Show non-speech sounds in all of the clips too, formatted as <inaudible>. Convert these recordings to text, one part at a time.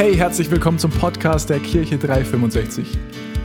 Hey, herzlich willkommen zum Podcast der Kirche 365.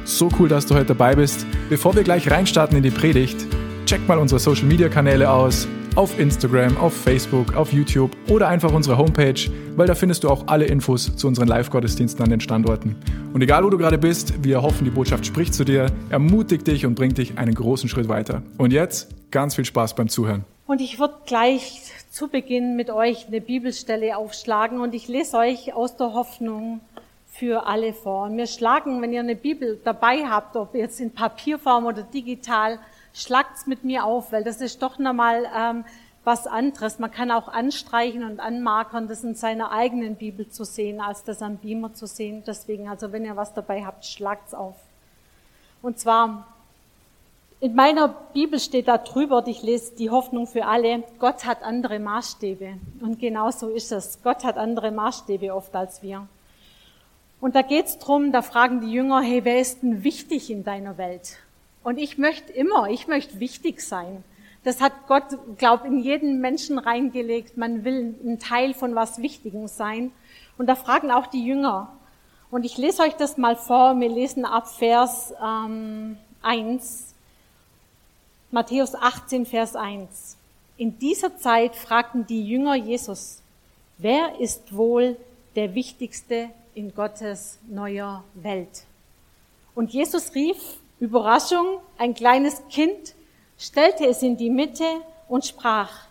So cool, dass du heute dabei bist. Bevor wir gleich reinstarten in die Predigt, check mal unsere Social Media Kanäle aus. Auf Instagram, auf Facebook, auf YouTube oder einfach unsere Homepage, weil da findest du auch alle Infos zu unseren Live-Gottesdiensten an den Standorten. Und egal wo du gerade bist, wir hoffen, die Botschaft spricht zu dir, ermutigt dich und bringt dich einen großen Schritt weiter. Und jetzt ganz viel Spaß beim Zuhören. Und ich würde gleich zu Beginn mit euch eine Bibelstelle aufschlagen und ich lese euch aus der Hoffnung für alle vor. Und wir schlagen, wenn ihr eine Bibel dabei habt, ob jetzt in Papierform oder digital, schlagt's mit mir auf, weil das ist doch nochmal ähm, was anderes. Man kann auch anstreichen und anmarkern, das in seiner eigenen Bibel zu sehen, als das am Beamer zu sehen. Deswegen, also wenn ihr was dabei habt, schlagt's auf. Und zwar, in meiner Bibel steht da drüber, ich lese die Hoffnung für alle, Gott hat andere Maßstäbe. Und genau so ist es. Gott hat andere Maßstäbe oft als wir. Und da geht's drum, da fragen die Jünger, hey, wer ist denn wichtig in deiner Welt? Und ich möchte immer, ich möchte wichtig sein. Das hat Gott, glaub, in jeden Menschen reingelegt. Man will ein Teil von was Wichtigem sein. Und da fragen auch die Jünger. Und ich lese euch das mal vor. Wir lesen ab Vers ähm, 1. Matthäus 18, Vers 1. In dieser Zeit fragten die Jünger Jesus, wer ist wohl der Wichtigste in Gottes neuer Welt? Und Jesus rief Überraschung, ein kleines Kind stellte es in die Mitte und sprach,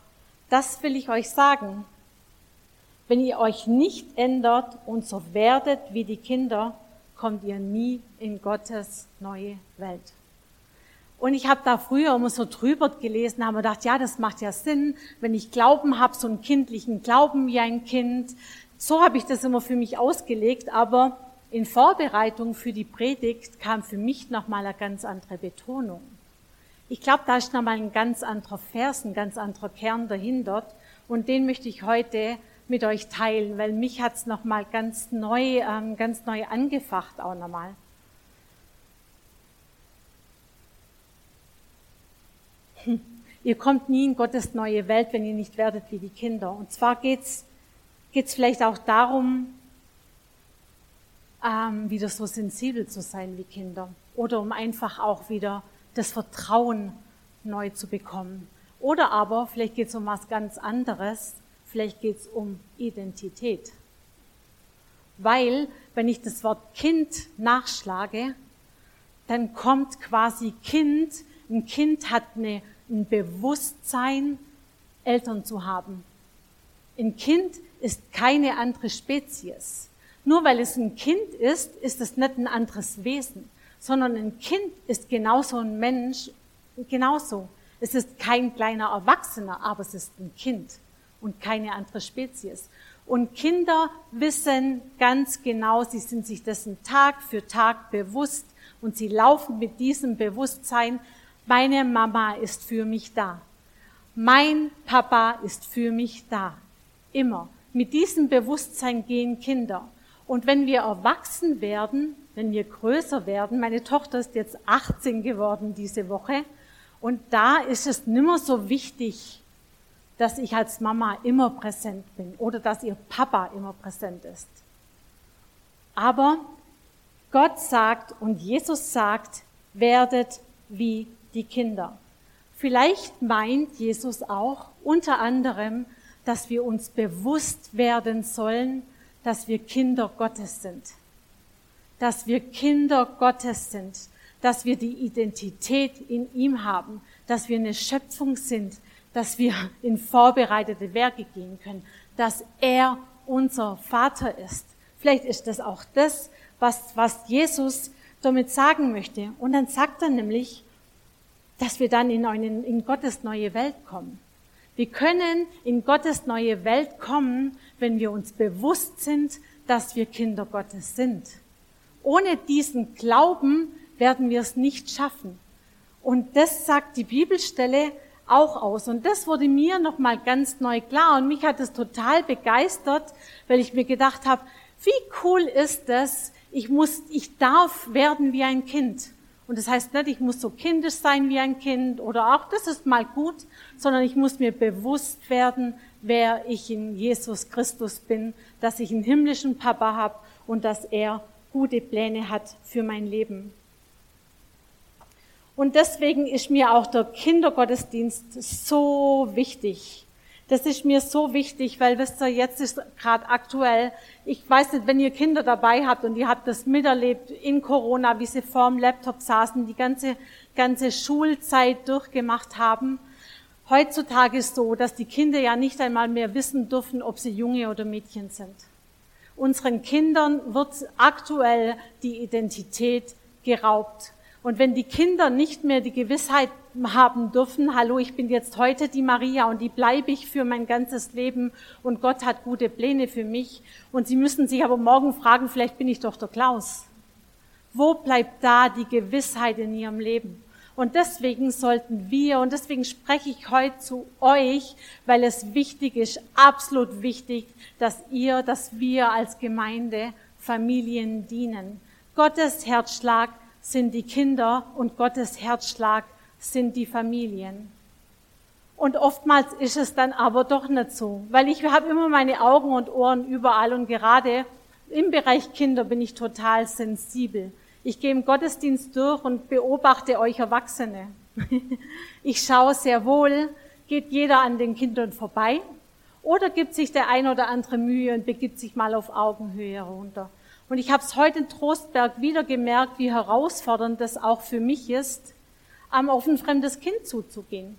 das will ich euch sagen. Wenn ihr euch nicht ändert und so werdet wie die Kinder, kommt ihr nie in Gottes neue Welt. Und ich habe da früher immer so drüber gelesen, habe gedacht, ja, das macht ja Sinn, wenn ich Glauben habe, so einen kindlichen Glauben wie ein Kind. So habe ich das immer für mich ausgelegt, aber in Vorbereitung für die Predigt kam für mich nochmal eine ganz andere Betonung. Ich glaube, da ist nochmal ein ganz anderer Vers, ein ganz anderer Kern dahinter und den möchte ich heute mit euch teilen, weil mich hat's nochmal ganz neu, ähm, ganz neu angefacht auch nochmal. Ihr kommt nie in Gottes neue Welt, wenn ihr nicht werdet wie die Kinder. Und zwar geht's geht's vielleicht auch darum, ähm, wieder so sensibel zu sein wie Kinder oder um einfach auch wieder das Vertrauen neu zu bekommen. Oder aber vielleicht geht es um was ganz anderes, vielleicht geht es um Identität. Weil, wenn ich das Wort Kind nachschlage, dann kommt quasi Kind, ein Kind hat eine, ein Bewusstsein, Eltern zu haben. Ein Kind ist keine andere Spezies. Nur weil es ein Kind ist, ist es nicht ein anderes Wesen, sondern ein Kind ist genauso ein Mensch, genauso. Es ist kein kleiner Erwachsener, aber es ist ein Kind und keine andere Spezies. Und Kinder wissen ganz genau, sie sind sich dessen Tag für Tag bewusst und sie laufen mit diesem Bewusstsein, meine Mama ist für mich da. Mein Papa ist für mich da. Immer. Mit diesem Bewusstsein gehen Kinder. Und wenn wir erwachsen werden, wenn wir größer werden, meine Tochter ist jetzt 18 geworden diese Woche, und da ist es nimmer so wichtig, dass ich als Mama immer präsent bin oder dass ihr Papa immer präsent ist. Aber Gott sagt und Jesus sagt, werdet wie die Kinder. Vielleicht meint Jesus auch unter anderem, dass wir uns bewusst werden sollen, dass wir Kinder Gottes sind. Dass wir Kinder Gottes sind. Dass wir die Identität in ihm haben. Dass wir eine Schöpfung sind. Dass wir in vorbereitete Werke gehen können. Dass er unser Vater ist. Vielleicht ist das auch das, was, was Jesus damit sagen möchte. Und dann sagt er nämlich, dass wir dann in, einen, in Gottes neue Welt kommen. Wir können in Gottes neue Welt kommen, wenn wir uns bewusst sind, dass wir Kinder Gottes sind. Ohne diesen Glauben werden wir es nicht schaffen. Und das sagt die Bibelstelle auch aus. Und das wurde mir nochmal ganz neu klar. Und mich hat es total begeistert, weil ich mir gedacht habe, wie cool ist das? Ich muss, ich darf werden wie ein Kind. Und das heißt nicht, ich muss so kindisch sein wie ein Kind oder auch das ist mal gut, sondern ich muss mir bewusst werden, wer ich in Jesus Christus bin, dass ich einen himmlischen Papa habe und dass er gute Pläne hat für mein Leben. Und deswegen ist mir auch der Kindergottesdienst so wichtig. Das ist mir so wichtig, weil wisst ihr, jetzt ist gerade aktuell, ich weiß nicht, wenn ihr Kinder dabei habt und ihr habt das miterlebt in Corona, wie sie vorm Laptop saßen, die ganze, ganze Schulzeit durchgemacht haben. Heutzutage ist so, dass die Kinder ja nicht einmal mehr wissen dürfen, ob sie Junge oder Mädchen sind. Unseren Kindern wird aktuell die Identität geraubt. Und wenn die Kinder nicht mehr die Gewissheit haben dürfen, hallo, ich bin jetzt heute die Maria und die bleibe ich für mein ganzes Leben und Gott hat gute Pläne für mich. Und sie müssen sich aber morgen fragen, vielleicht bin ich doch der Klaus. Wo bleibt da die Gewissheit in ihrem Leben? Und deswegen sollten wir, und deswegen spreche ich heute zu euch, weil es wichtig ist, absolut wichtig, dass ihr, dass wir als Gemeinde Familien dienen. Gottes Herzschlag sind die Kinder und Gottes Herzschlag sind die Familien. Und oftmals ist es dann aber doch nicht so, weil ich habe immer meine Augen und Ohren überall und gerade im Bereich Kinder bin ich total sensibel. Ich gehe im Gottesdienst durch und beobachte euch Erwachsene. <laughs> Ich schaue sehr wohl, geht jeder an den Kindern vorbei oder gibt sich der ein oder andere Mühe und begibt sich mal auf Augenhöhe herunter. Und ich habe es heute in Trostberg wieder gemerkt, wie herausfordernd das auch für mich ist, auf ein fremdes Kind zuzugehen.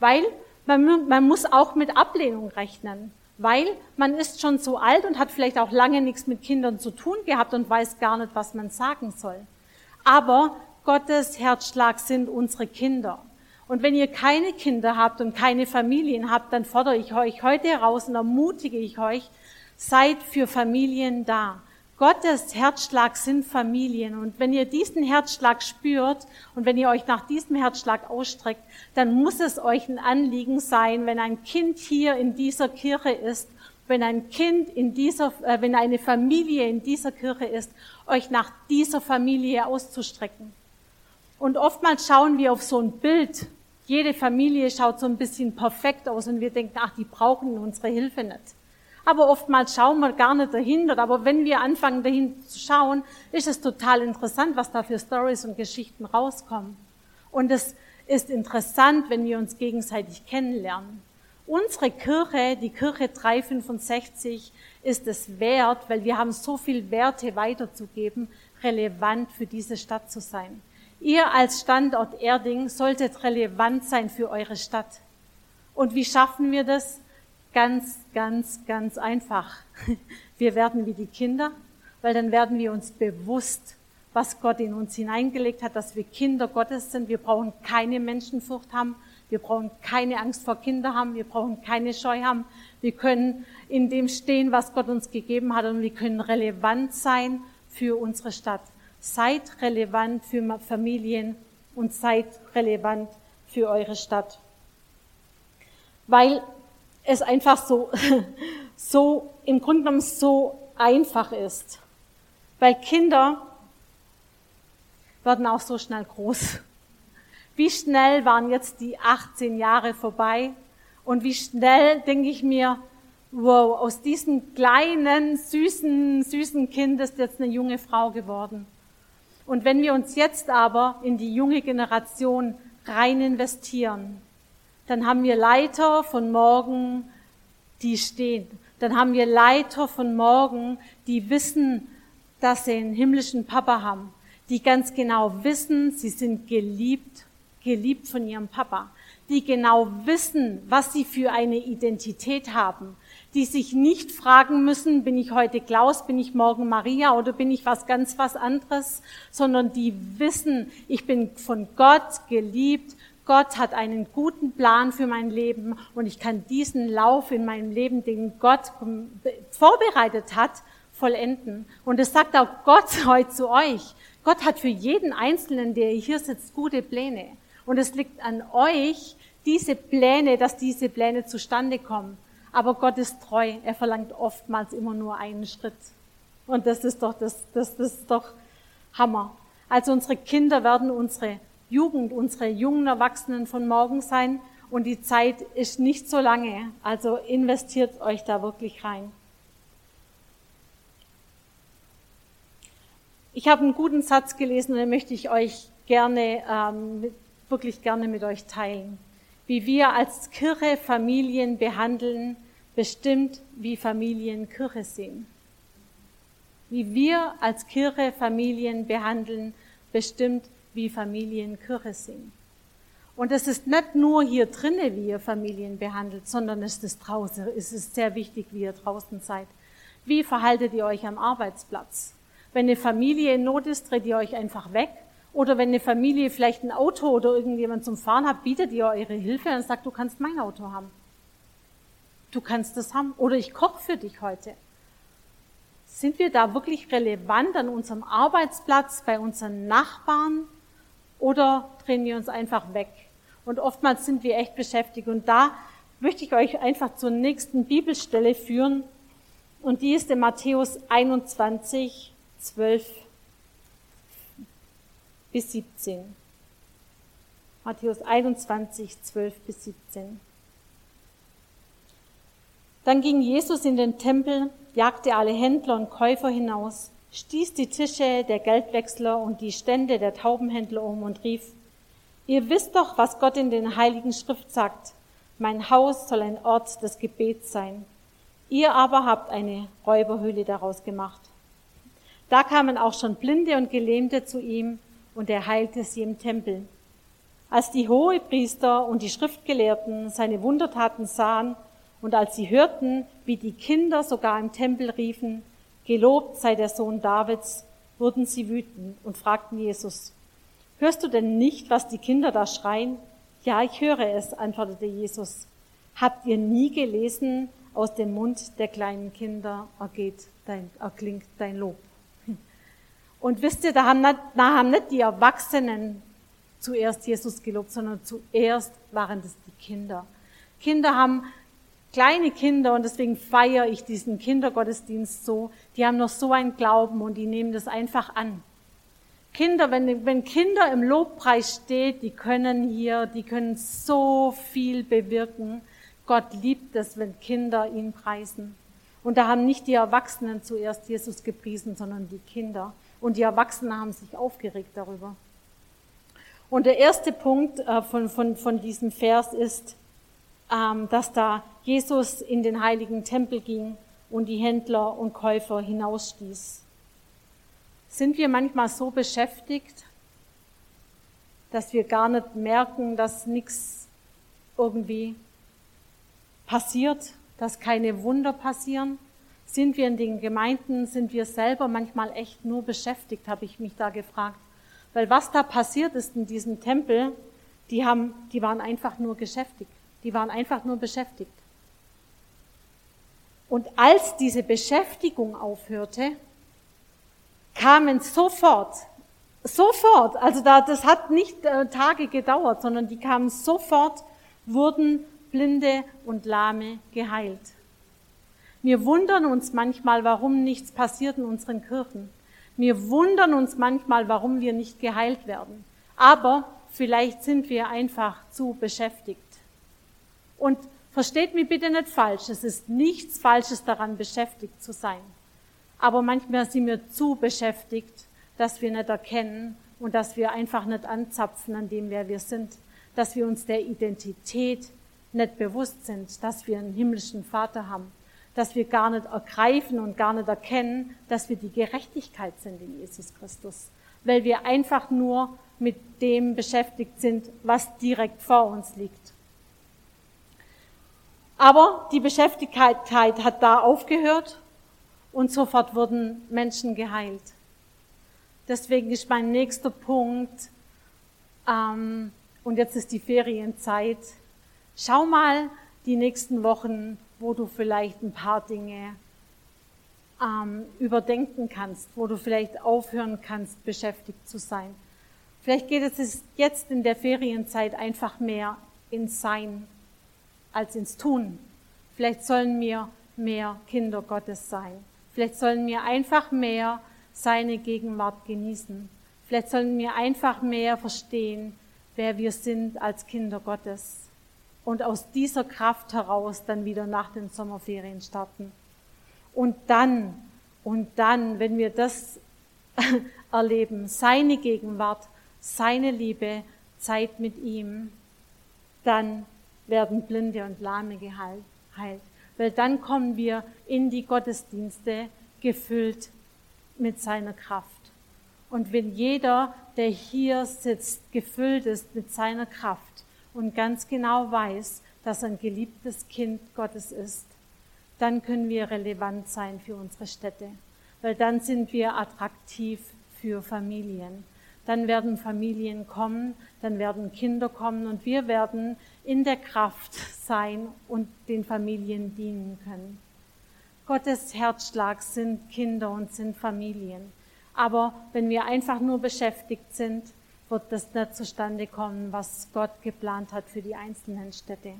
Weil man, man muss auch mit Ablehnung rechnen. Weil man ist schon so alt und hat vielleicht auch lange nichts mit Kindern zu tun gehabt und weiß gar nicht, was man sagen soll. Aber Gottes Herzschlag sind unsere Kinder. Und wenn ihr keine Kinder habt und keine Familien habt, dann fordere ich euch heute heraus und ermutige ich euch, seid für Familien da. Gottes Herzschlag sind Familien. Und wenn ihr diesen Herzschlag spürt und wenn ihr euch nach diesem Herzschlag ausstreckt, dann muss es euch ein Anliegen sein, wenn ein Kind hier in dieser Kirche ist, wenn ein Kind in dieser, äh, wenn eine Familie in dieser Kirche ist, euch nach dieser Familie auszustrecken. Und oftmals schauen wir auf so ein Bild. Jede Familie schaut so ein bisschen perfekt aus und wir denken, ach, die brauchen unsere Hilfe nicht. Aber oftmals schauen wir gar nicht dahinter. Aber wenn wir anfangen dahin zu schauen, ist es total interessant, was da für Stories und Geschichten rauskommen. Und es ist interessant, wenn wir uns gegenseitig kennenlernen. Unsere Kirche, die Kirche 365, ist es wert, weil wir haben so viel Werte weiterzugeben, relevant für diese Stadt zu sein. Ihr als Standort Erding solltet relevant sein für eure Stadt. Und wie schaffen wir das? Ganz, ganz, ganz einfach. <laughs> Wir werden wie die Kinder, weil dann werden wir uns bewusst, was Gott in uns hineingelegt hat, dass wir Kinder Gottes sind. Wir brauchen keine Menschenfurcht haben. Wir brauchen keine Angst vor Kindern haben. Wir brauchen keine Scheu haben. Wir können in dem stehen, was Gott uns gegeben hat und wir können relevant sein für unsere Stadt. Seid relevant für Familien und seid relevant für eure Stadt. Weil es einfach so, <laughs> so im Grunde genommen so einfach ist. Weil Kinder werden auch so schnell groß. <laughs> Wie schnell waren jetzt die 18 Jahre vorbei? Und wie schnell denke ich mir, wow, aus diesem kleinen, süßen, süßen Kind ist jetzt eine junge Frau geworden. Und wenn wir uns jetzt aber in die junge Generation rein investieren, dann haben wir Leiter von morgen, die stehen. Dann haben wir Leiter von morgen, die wissen, dass sie einen himmlischen Papa haben, die ganz genau wissen, sie sind geliebt, geliebt von ihrem Papa, die genau wissen, was sie für eine Identität haben, die sich nicht fragen müssen, bin ich heute Klaus, bin ich morgen Maria oder bin ich was ganz was anderes, sondern die wissen, ich bin von Gott geliebt Gott hat einen guten Plan für mein Leben und ich kann diesen Lauf in meinem Leben, den Gott vorbereitet hat, vollenden. Und es sagt auch Gott <laughs> heute zu euch. Gott hat für jeden Einzelnen, der hier sitzt, gute Pläne. Und es liegt an euch, diese Pläne, dass diese Pläne zustande kommen. Aber Gott ist treu. Er verlangt oftmals immer nur einen Schritt. Und das ist doch, das, das, das ist doch Hammer. Also unsere Kinder werden unsere Jugend, unsere jungen Erwachsenen von morgen sein. Und die Zeit ist nicht so lange. Also investiert euch da wirklich rein. Ich habe einen guten Satz gelesen und den möchte ich euch gerne, ähm, wirklich gerne mit euch teilen. Wie wir als Kirche Familien behandeln, bestimmt, wie Familien Kirche sind. Wie wir als Kirche Familien behandeln, bestimmt, wie Familien Kirche sind. Und es ist nicht nur hier drinnen, wie ihr Familien behandelt, sondern es ist draußen. Es ist sehr wichtig, wie ihr draußen seid. Wie verhaltet ihr euch am Arbeitsplatz? Wenn eine Familie in Not ist, dreht ihr euch einfach weg. Oder wenn eine Familie vielleicht ein Auto oder irgendjemand zum Fahren hat, bietet ihr eure Hilfe und sagt, du kannst mein Auto haben. Du kannst das haben. Oder ich koche für dich heute. Sind wir da wirklich relevant an unserem Arbeitsplatz, bei unseren Nachbarn? Oder drehen wir uns einfach weg? Und oftmals sind wir echt beschäftigt. Und da möchte ich euch einfach zur nächsten Bibelstelle führen. Und die ist in Matthäus 21, 12 bis 17. Matthäus 21, 12 bis 17. Dann ging Jesus in den Tempel, jagte alle Händler und Käufer hinaus, stieß die Tische der Geldwechsler und die Stände der Taubenhändler um und rief, Ihr wisst doch, was Gott in den Heiligen Schrift sagt. Mein Haus soll ein Ort des Gebets sein. Ihr aber habt eine Räuberhöhle daraus gemacht. Da kamen auch schon Blinde und Gelähmte zu ihm und er heilte sie im Tempel. Als die Hohepriester und die Schriftgelehrten seine Wundertaten sahen und als sie hörten, wie die Kinder sogar im Tempel riefen, gelobt sei der Sohn Davids, wurden sie wütend und fragten Jesus, hörst du denn nicht, was die Kinder da schreien? Ja, ich höre es, antwortete Jesus. Habt ihr nie gelesen, aus dem Mund der kleinen Kinder ergeht dein, erklingt dein Lob? <laughs> Und wisst ihr, da haben, nicht, da haben nicht die Erwachsenen zuerst Jesus gelobt, sondern zuerst waren das die Kinder. Kinder haben kleine Kinder und deswegen feiere ich diesen Kindergottesdienst so. Die haben noch so einen Glauben und die nehmen das einfach an. Kinder, wenn, wenn Kinder im Lobpreis steht, die können hier, die können so viel bewirken. Gott liebt es, wenn Kinder ihn preisen. Und da haben nicht die Erwachsenen zuerst Jesus gepriesen, sondern die Kinder. Und die Erwachsenen haben sich aufgeregt darüber. Und der erste Punkt äh, von, von, von diesem Vers ist, ähm, dass da Jesus in den heiligen Tempel ging und die Händler und Käufer hinausstieß. Sind wir manchmal so beschäftigt, dass wir gar nicht merken, dass nichts irgendwie passiert, dass keine Wunder passieren? Sind wir in den Gemeinden, sind wir selber manchmal echt nur beschäftigt, habe ich mich da gefragt. Weil was da passiert ist in diesem Tempel, die haben, die waren einfach nur beschäftigt. Die waren einfach nur beschäftigt. Und als diese Beschäftigung aufhörte, kamen sofort, sofort, also da, das hat nicht äh, Tage gedauert, sondern die kamen sofort, wurden Blinde und Lahme geheilt. Wir wundern uns manchmal, warum nichts passiert in unseren Kirchen. Wir wundern uns manchmal, warum wir nicht geheilt werden. Aber vielleicht sind wir einfach zu beschäftigt. Und versteht mich bitte nicht falsch, es ist nichts Falsches daran, beschäftigt zu sein. Aber manchmal sind wir zu beschäftigt, dass wir nicht erkennen und dass wir einfach nicht anzapfen an dem, wer wir sind, dass wir uns der Identität nicht bewusst sind, dass wir einen himmlischen Vater haben dass wir gar nicht ergreifen und gar nicht erkennen, dass wir die Gerechtigkeit sind in Jesus Christus, weil wir einfach nur mit dem beschäftigt sind, was direkt vor uns liegt. Aber die Beschäftigkeit hat da aufgehört und sofort wurden Menschen geheilt. Deswegen ist mein nächster Punkt, ähm, und jetzt ist die Ferienzeit, schau mal die nächsten Wochen, wo du vielleicht ein paar Dinge ähm, überdenken kannst, wo du vielleicht aufhören kannst, beschäftigt zu sein. Vielleicht geht es jetzt in der Ferienzeit einfach mehr ins Sein als ins Tun. Vielleicht sollen wir mehr Kinder Gottes sein. Vielleicht sollen wir einfach mehr seine Gegenwart genießen. Vielleicht sollen wir einfach mehr verstehen, wer wir sind als Kinder Gottes und aus dieser Kraft heraus dann wieder nach den Sommerferien starten. Und dann, und dann, wenn wir das <laughs> erleben, seine Gegenwart, seine Liebe, Zeit mit ihm, dann werden Blinde und Lahme geheilt. Weil dann kommen wir in die Gottesdienste gefüllt mit seiner Kraft. Und wenn jeder, der hier sitzt, gefüllt ist mit seiner Kraft und ganz genau weiß, dass er ein geliebtes Kind Gottes ist, dann können wir relevant sein für unsere Städte. Weil dann sind wir attraktiv für Familien. Dann werden Familien kommen, dann werden Kinder kommen und wir werden in der Kraft sein und den Familien dienen können. Gottes Herzschlag sind Kinder und sind Familien. Aber wenn wir einfach nur beschäftigt sind, wird das nicht zustande kommen, was Gott geplant hat für die einzelnen Städte.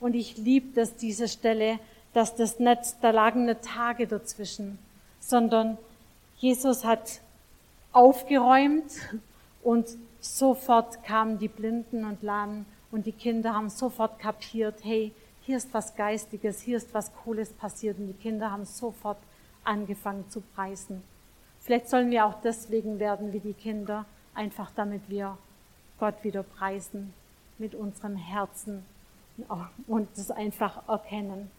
Und ich liebe das, diese Stelle, dass das nicht, da lagen nicht Tage dazwischen, sondern Jesus hat aufgeräumt und sofort kamen die Blinden und Lahmen und die Kinder haben sofort kapiert, hey, hier ist was Geistiges, hier ist was Cooles passiert und die Kinder haben sofort angefangen zu preisen. Vielleicht sollen wir auch deswegen werden wie die Kinder, einfach damit wir Gott wieder preisen mit unserem Herzen und das einfach erkennen.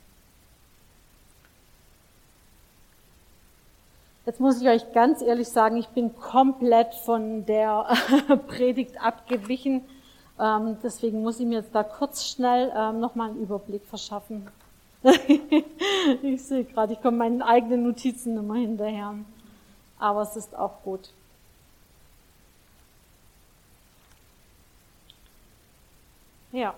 Jetzt muss ich euch ganz ehrlich sagen, ich bin komplett von der <laughs> Predigt abgewichen. Ähm, deswegen muss ich mir jetzt da kurz schnell ähm, nochmal einen Überblick verschaffen. <laughs> ich sehe gerade, ich komme meinen eigenen Notizen immer hinterher. Aber es ist auch gut. Ja,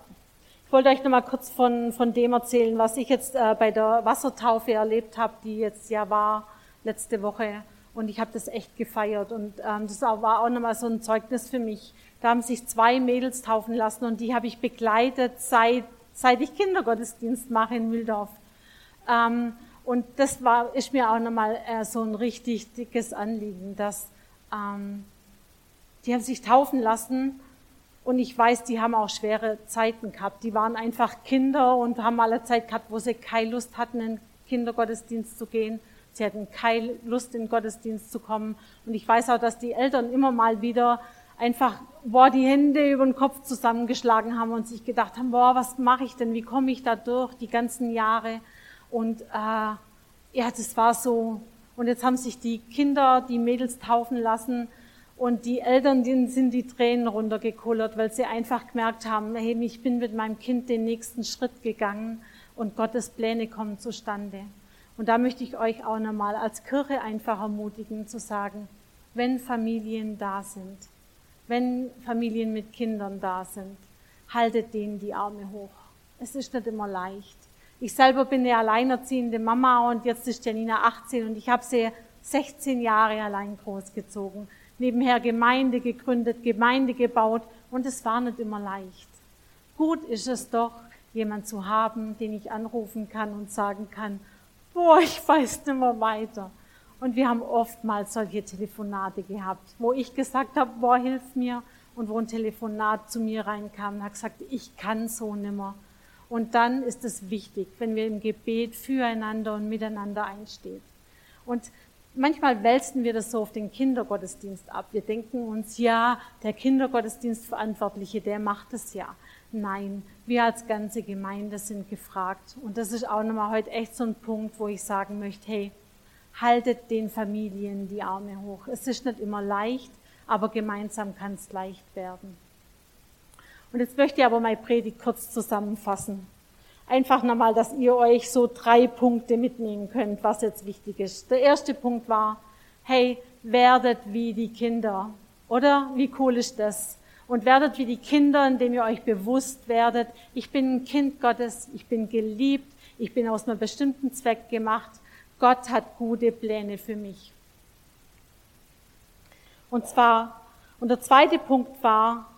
ich wollte euch nochmal kurz von, von dem erzählen, was ich jetzt äh, bei der Wassertaufe erlebt habe, die jetzt ja war letzte Woche. Und ich habe das echt gefeiert. Und ähm, das war auch nochmal so ein Zeugnis für mich. Da haben sich zwei Mädels taufen lassen und die habe ich begleitet, seit, seit ich Kindergottesdienst mache in Mühldorf. Ähm, und das war, ist mir auch nochmal äh, so ein richtig dickes Anliegen, dass ähm, die haben sich taufen lassen und ich weiß, die haben auch schwere Zeiten gehabt. Die waren einfach Kinder und haben alle Zeit gehabt, wo sie keine Lust hatten, in den Kindergottesdienst zu gehen. Sie hatten keine Lust, in den Gottesdienst zu kommen. Und ich weiß auch, dass die Eltern immer mal wieder einfach boah, die Hände über den Kopf zusammengeschlagen haben und sich gedacht haben, boah, was mache ich denn, wie komme ich da durch die ganzen Jahre? Und äh, ja, das war so. Und jetzt haben sich die Kinder, die Mädels taufen lassen und die Eltern, denen sind die Tränen runtergekullert, weil sie einfach gemerkt haben, hey, ich bin mit meinem Kind den nächsten Schritt gegangen und Gottes Pläne kommen zustande. Und da möchte ich euch auch nochmal als Kirche einfach ermutigen zu sagen, wenn Familien da sind, wenn Familien mit Kindern da sind, haltet denen die Arme hoch. Es ist nicht immer leicht. Ich selber bin eine alleinerziehende Mama und jetzt ist Janina 18 und ich habe sie 16 Jahre allein großgezogen. Nebenher Gemeinde gegründet, Gemeinde gebaut und es war nicht immer leicht. Gut ist es doch, jemand zu haben, den ich anrufen kann und sagen kann, boah, ich weiß nicht mehr weiter. Und wir haben oftmals solche Telefonate gehabt, wo ich gesagt habe, boah, hilf mir. Und wo ein Telefonat zu mir reinkam und hat gesagt, ich kann so nimmer. Und dann ist es wichtig, wenn wir im Gebet füreinander und miteinander einstehen. Und manchmal wälzen wir das so auf den Kindergottesdienst ab. Wir denken uns, ja, der Kindergottesdienstverantwortliche, der macht es ja. Nein, wir als ganze Gemeinde sind gefragt. Und das ist auch nochmal heute echt so ein Punkt, wo ich sagen möchte, hey, haltet den Familien die Arme hoch. Es ist nicht immer leicht, aber gemeinsam kann es leicht werden. Und jetzt möchte ich aber meine Predigt kurz zusammenfassen. Einfach nochmal, dass ihr euch so drei Punkte mitnehmen könnt, was jetzt wichtig ist. Der erste Punkt war, hey, werdet wie die Kinder. Oder? Wie cool ist das? Und werdet wie die Kinder, indem ihr euch bewusst werdet, ich bin ein Kind Gottes, ich bin geliebt, ich bin aus einem bestimmten Zweck gemacht Gott hat gute Pläne für mich. Und zwar, und der zweite Punkt war,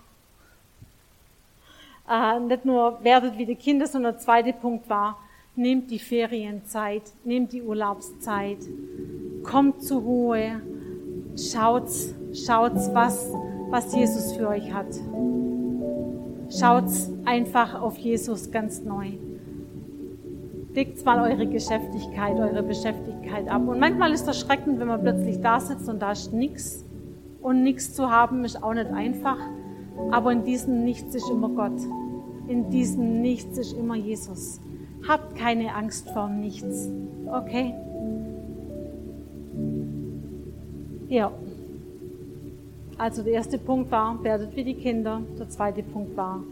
äh, nicht nur werdet wie die Kinder, sondern der zweite Punkt war, nehmt die Ferienzeit, nehmt die Urlaubszeit, kommt zur Ruhe, schaut, schaut was, was Jesus für euch hat. Schaut einfach auf Jesus ganz neu legt mal eure Geschäftigkeit, eure Beschäftigkeit ab. Und manchmal ist das schreckend, wenn man plötzlich da sitzt und da ist nichts. Und nichts zu haben ist auch nicht einfach. Aber in diesem Nichts ist immer Gott. In diesem Nichts ist immer Jesus. Habt keine Angst vor Nichts. Okay? Ja. Also der erste Punkt war, werdet wie die Kinder. Der zweite Punkt war,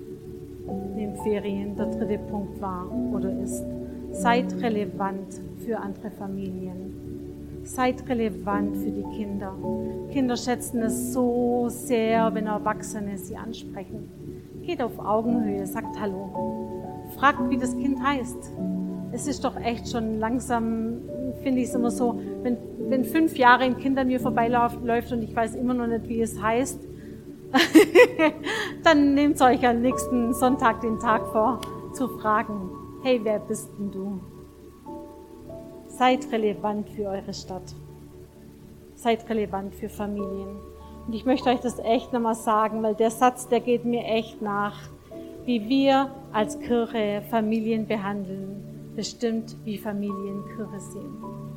nehmt Ferien. Der dritte Punkt war oder ist, seid relevant für andere Familien. Seid relevant für die Kinder. Kinder schätzen es so sehr, wenn Erwachsene sie ansprechen. Geht auf Augenhöhe, sagt Hallo. Fragt, wie das Kind heißt. Es ist doch echt schon langsam, finde ich es immer so, wenn, wenn fünf Jahre ein Kind an mir vorbeiläuft läuft und ich weiß immer noch nicht, wie es heißt, <laughs> dann nehmt euch am nächsten Sonntag den Tag vor, zu fragen, hey, wer bist denn du? Seid relevant für eure Stadt. Seid relevant für Familien. Und ich möchte euch das echt nochmal sagen, weil der Satz, der geht mir echt nach. Wie wir als Kirche Familien behandeln, bestimmt, wie Familien Kirche sehen.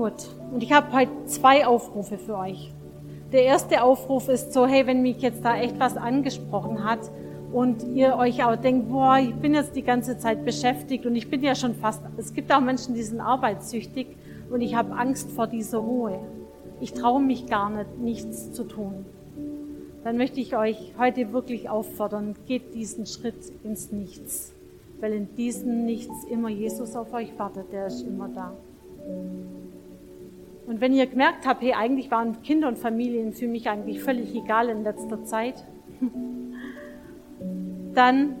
Gut, und ich habe heute zwei Aufrufe für euch. Der erste Aufruf ist so, hey, wenn mich jetzt da echt was angesprochen hat und ihr euch auch denkt, boah, ich bin jetzt die ganze Zeit beschäftigt und ich bin ja schon fast, es gibt auch Menschen, die sind arbeitssüchtig und ich habe Angst vor dieser Ruhe. Ich traue mich gar nicht, nichts zu tun. Dann möchte ich euch heute wirklich auffordern, geht diesen Schritt ins Nichts. Weil in diesem Nichts immer Jesus auf euch wartet, der ist immer da. Und wenn ihr gemerkt habt, hey, eigentlich waren Kinder und Familien für mich eigentlich völlig egal in letzter Zeit, <laughs> dann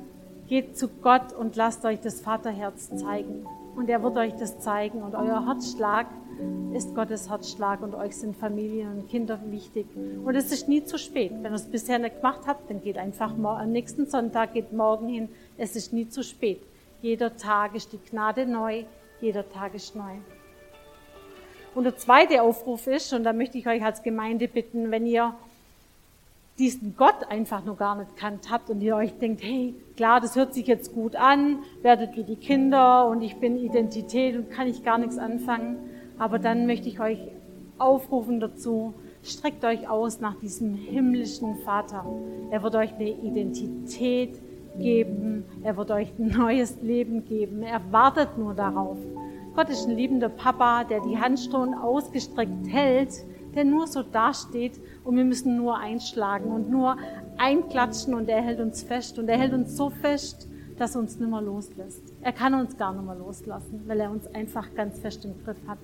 geht zu Gott und lasst euch das Vaterherz zeigen. Und er wird euch das zeigen. Und euer Herzschlag ist Gottes Herzschlag und euch sind Familien und Kinder wichtig. Und es ist nie zu spät. Wenn ihr es bisher nicht gemacht habt, dann geht einfach am nächsten Sonntag, geht morgen hin. Es ist nie zu spät. Jeder Tag ist die Gnade neu. Jeder Tag ist neu. Und der zweite Aufruf ist, und da möchte ich euch als Gemeinde bitten, wenn ihr diesen Gott einfach noch gar nicht kannt habt und ihr euch denkt, hey, klar, das hört sich jetzt gut an, werdet wie die Kinder und ich bin Identität und kann ich gar nichts anfangen. Aber dann möchte ich euch aufrufen dazu, streckt euch aus nach diesem himmlischen Vater. Er wird euch eine Identität geben, er wird euch ein neues Leben geben. Er wartet nur darauf. Gott ist ein liebender Papa, der die Hand schon ausgestreckt hält, der nur so dasteht und wir müssen nur einschlagen und nur einklatschen und er hält uns fest und er hält uns so fest, dass er uns nicht mehr loslässt. Er kann uns gar nicht mehr loslassen, weil er uns einfach ganz fest im Griff hat.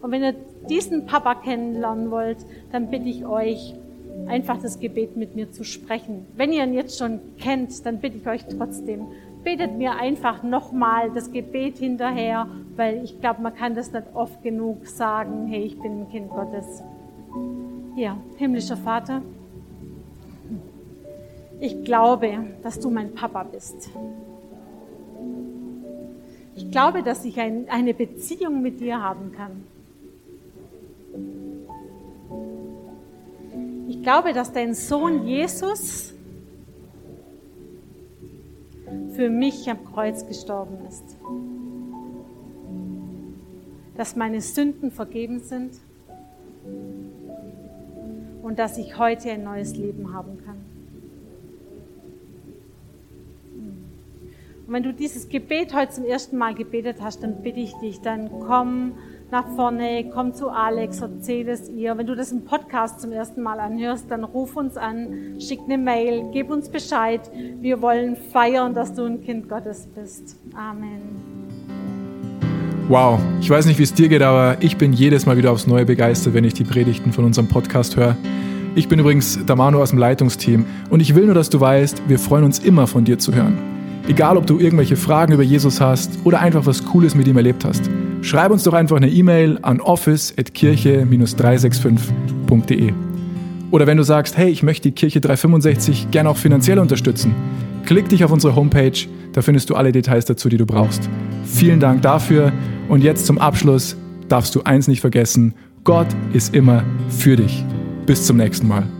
Und wenn ihr diesen Papa kennenlernen wollt, dann bitte ich euch, einfach das Gebet mit mir zu sprechen. Wenn ihr ihn jetzt schon kennt, dann bitte ich euch trotzdem, betet mir einfach nochmal das Gebet hinterher, weil ich glaube, man kann das nicht oft genug sagen, hey, ich bin ein Kind Gottes. Ja, himmlischer Vater, ich glaube, dass du mein Papa bist. Ich glaube, dass ich ein, eine Beziehung mit dir haben kann. Ich glaube, dass dein Sohn Jesus für mich am Kreuz gestorben ist. Dass meine Sünden vergeben sind und dass ich heute ein neues Leben haben kann. Und wenn du dieses Gebet heute zum ersten Mal gebetet hast, dann bitte ich dich, dann komm nach vorne, komm zu Alex, erzähl es ihr. Wenn du das im Podcast zum ersten Mal anhörst, dann ruf uns an, schick eine Mail, gib uns Bescheid. Wir wollen feiern, dass du ein Kind Gottes bist. Amen. Wow, ich weiß nicht, wie es dir geht, aber ich bin jedes Mal wieder aufs Neue begeistert, wenn ich die Predigten von unserem Podcast höre. Ich bin übrigens der Manu aus dem Leitungsteam und ich will nur, dass du weißt, wir freuen uns immer von dir zu hören. Egal, ob du irgendwelche Fragen über Jesus hast oder einfach was Cooles mit ihm erlebt hast. Schreib uns doch einfach eine E-Mail an office.kirche-365.de. Oder wenn du sagst, hey, ich möchte die Kirche 365 gerne auch finanziell unterstützen, klick dich auf unsere Homepage, da findest du alle Details dazu, die du brauchst. Vielen Dank dafür und jetzt zum Abschluss darfst du eins nicht vergessen, Gott ist immer für dich. Bis zum nächsten Mal.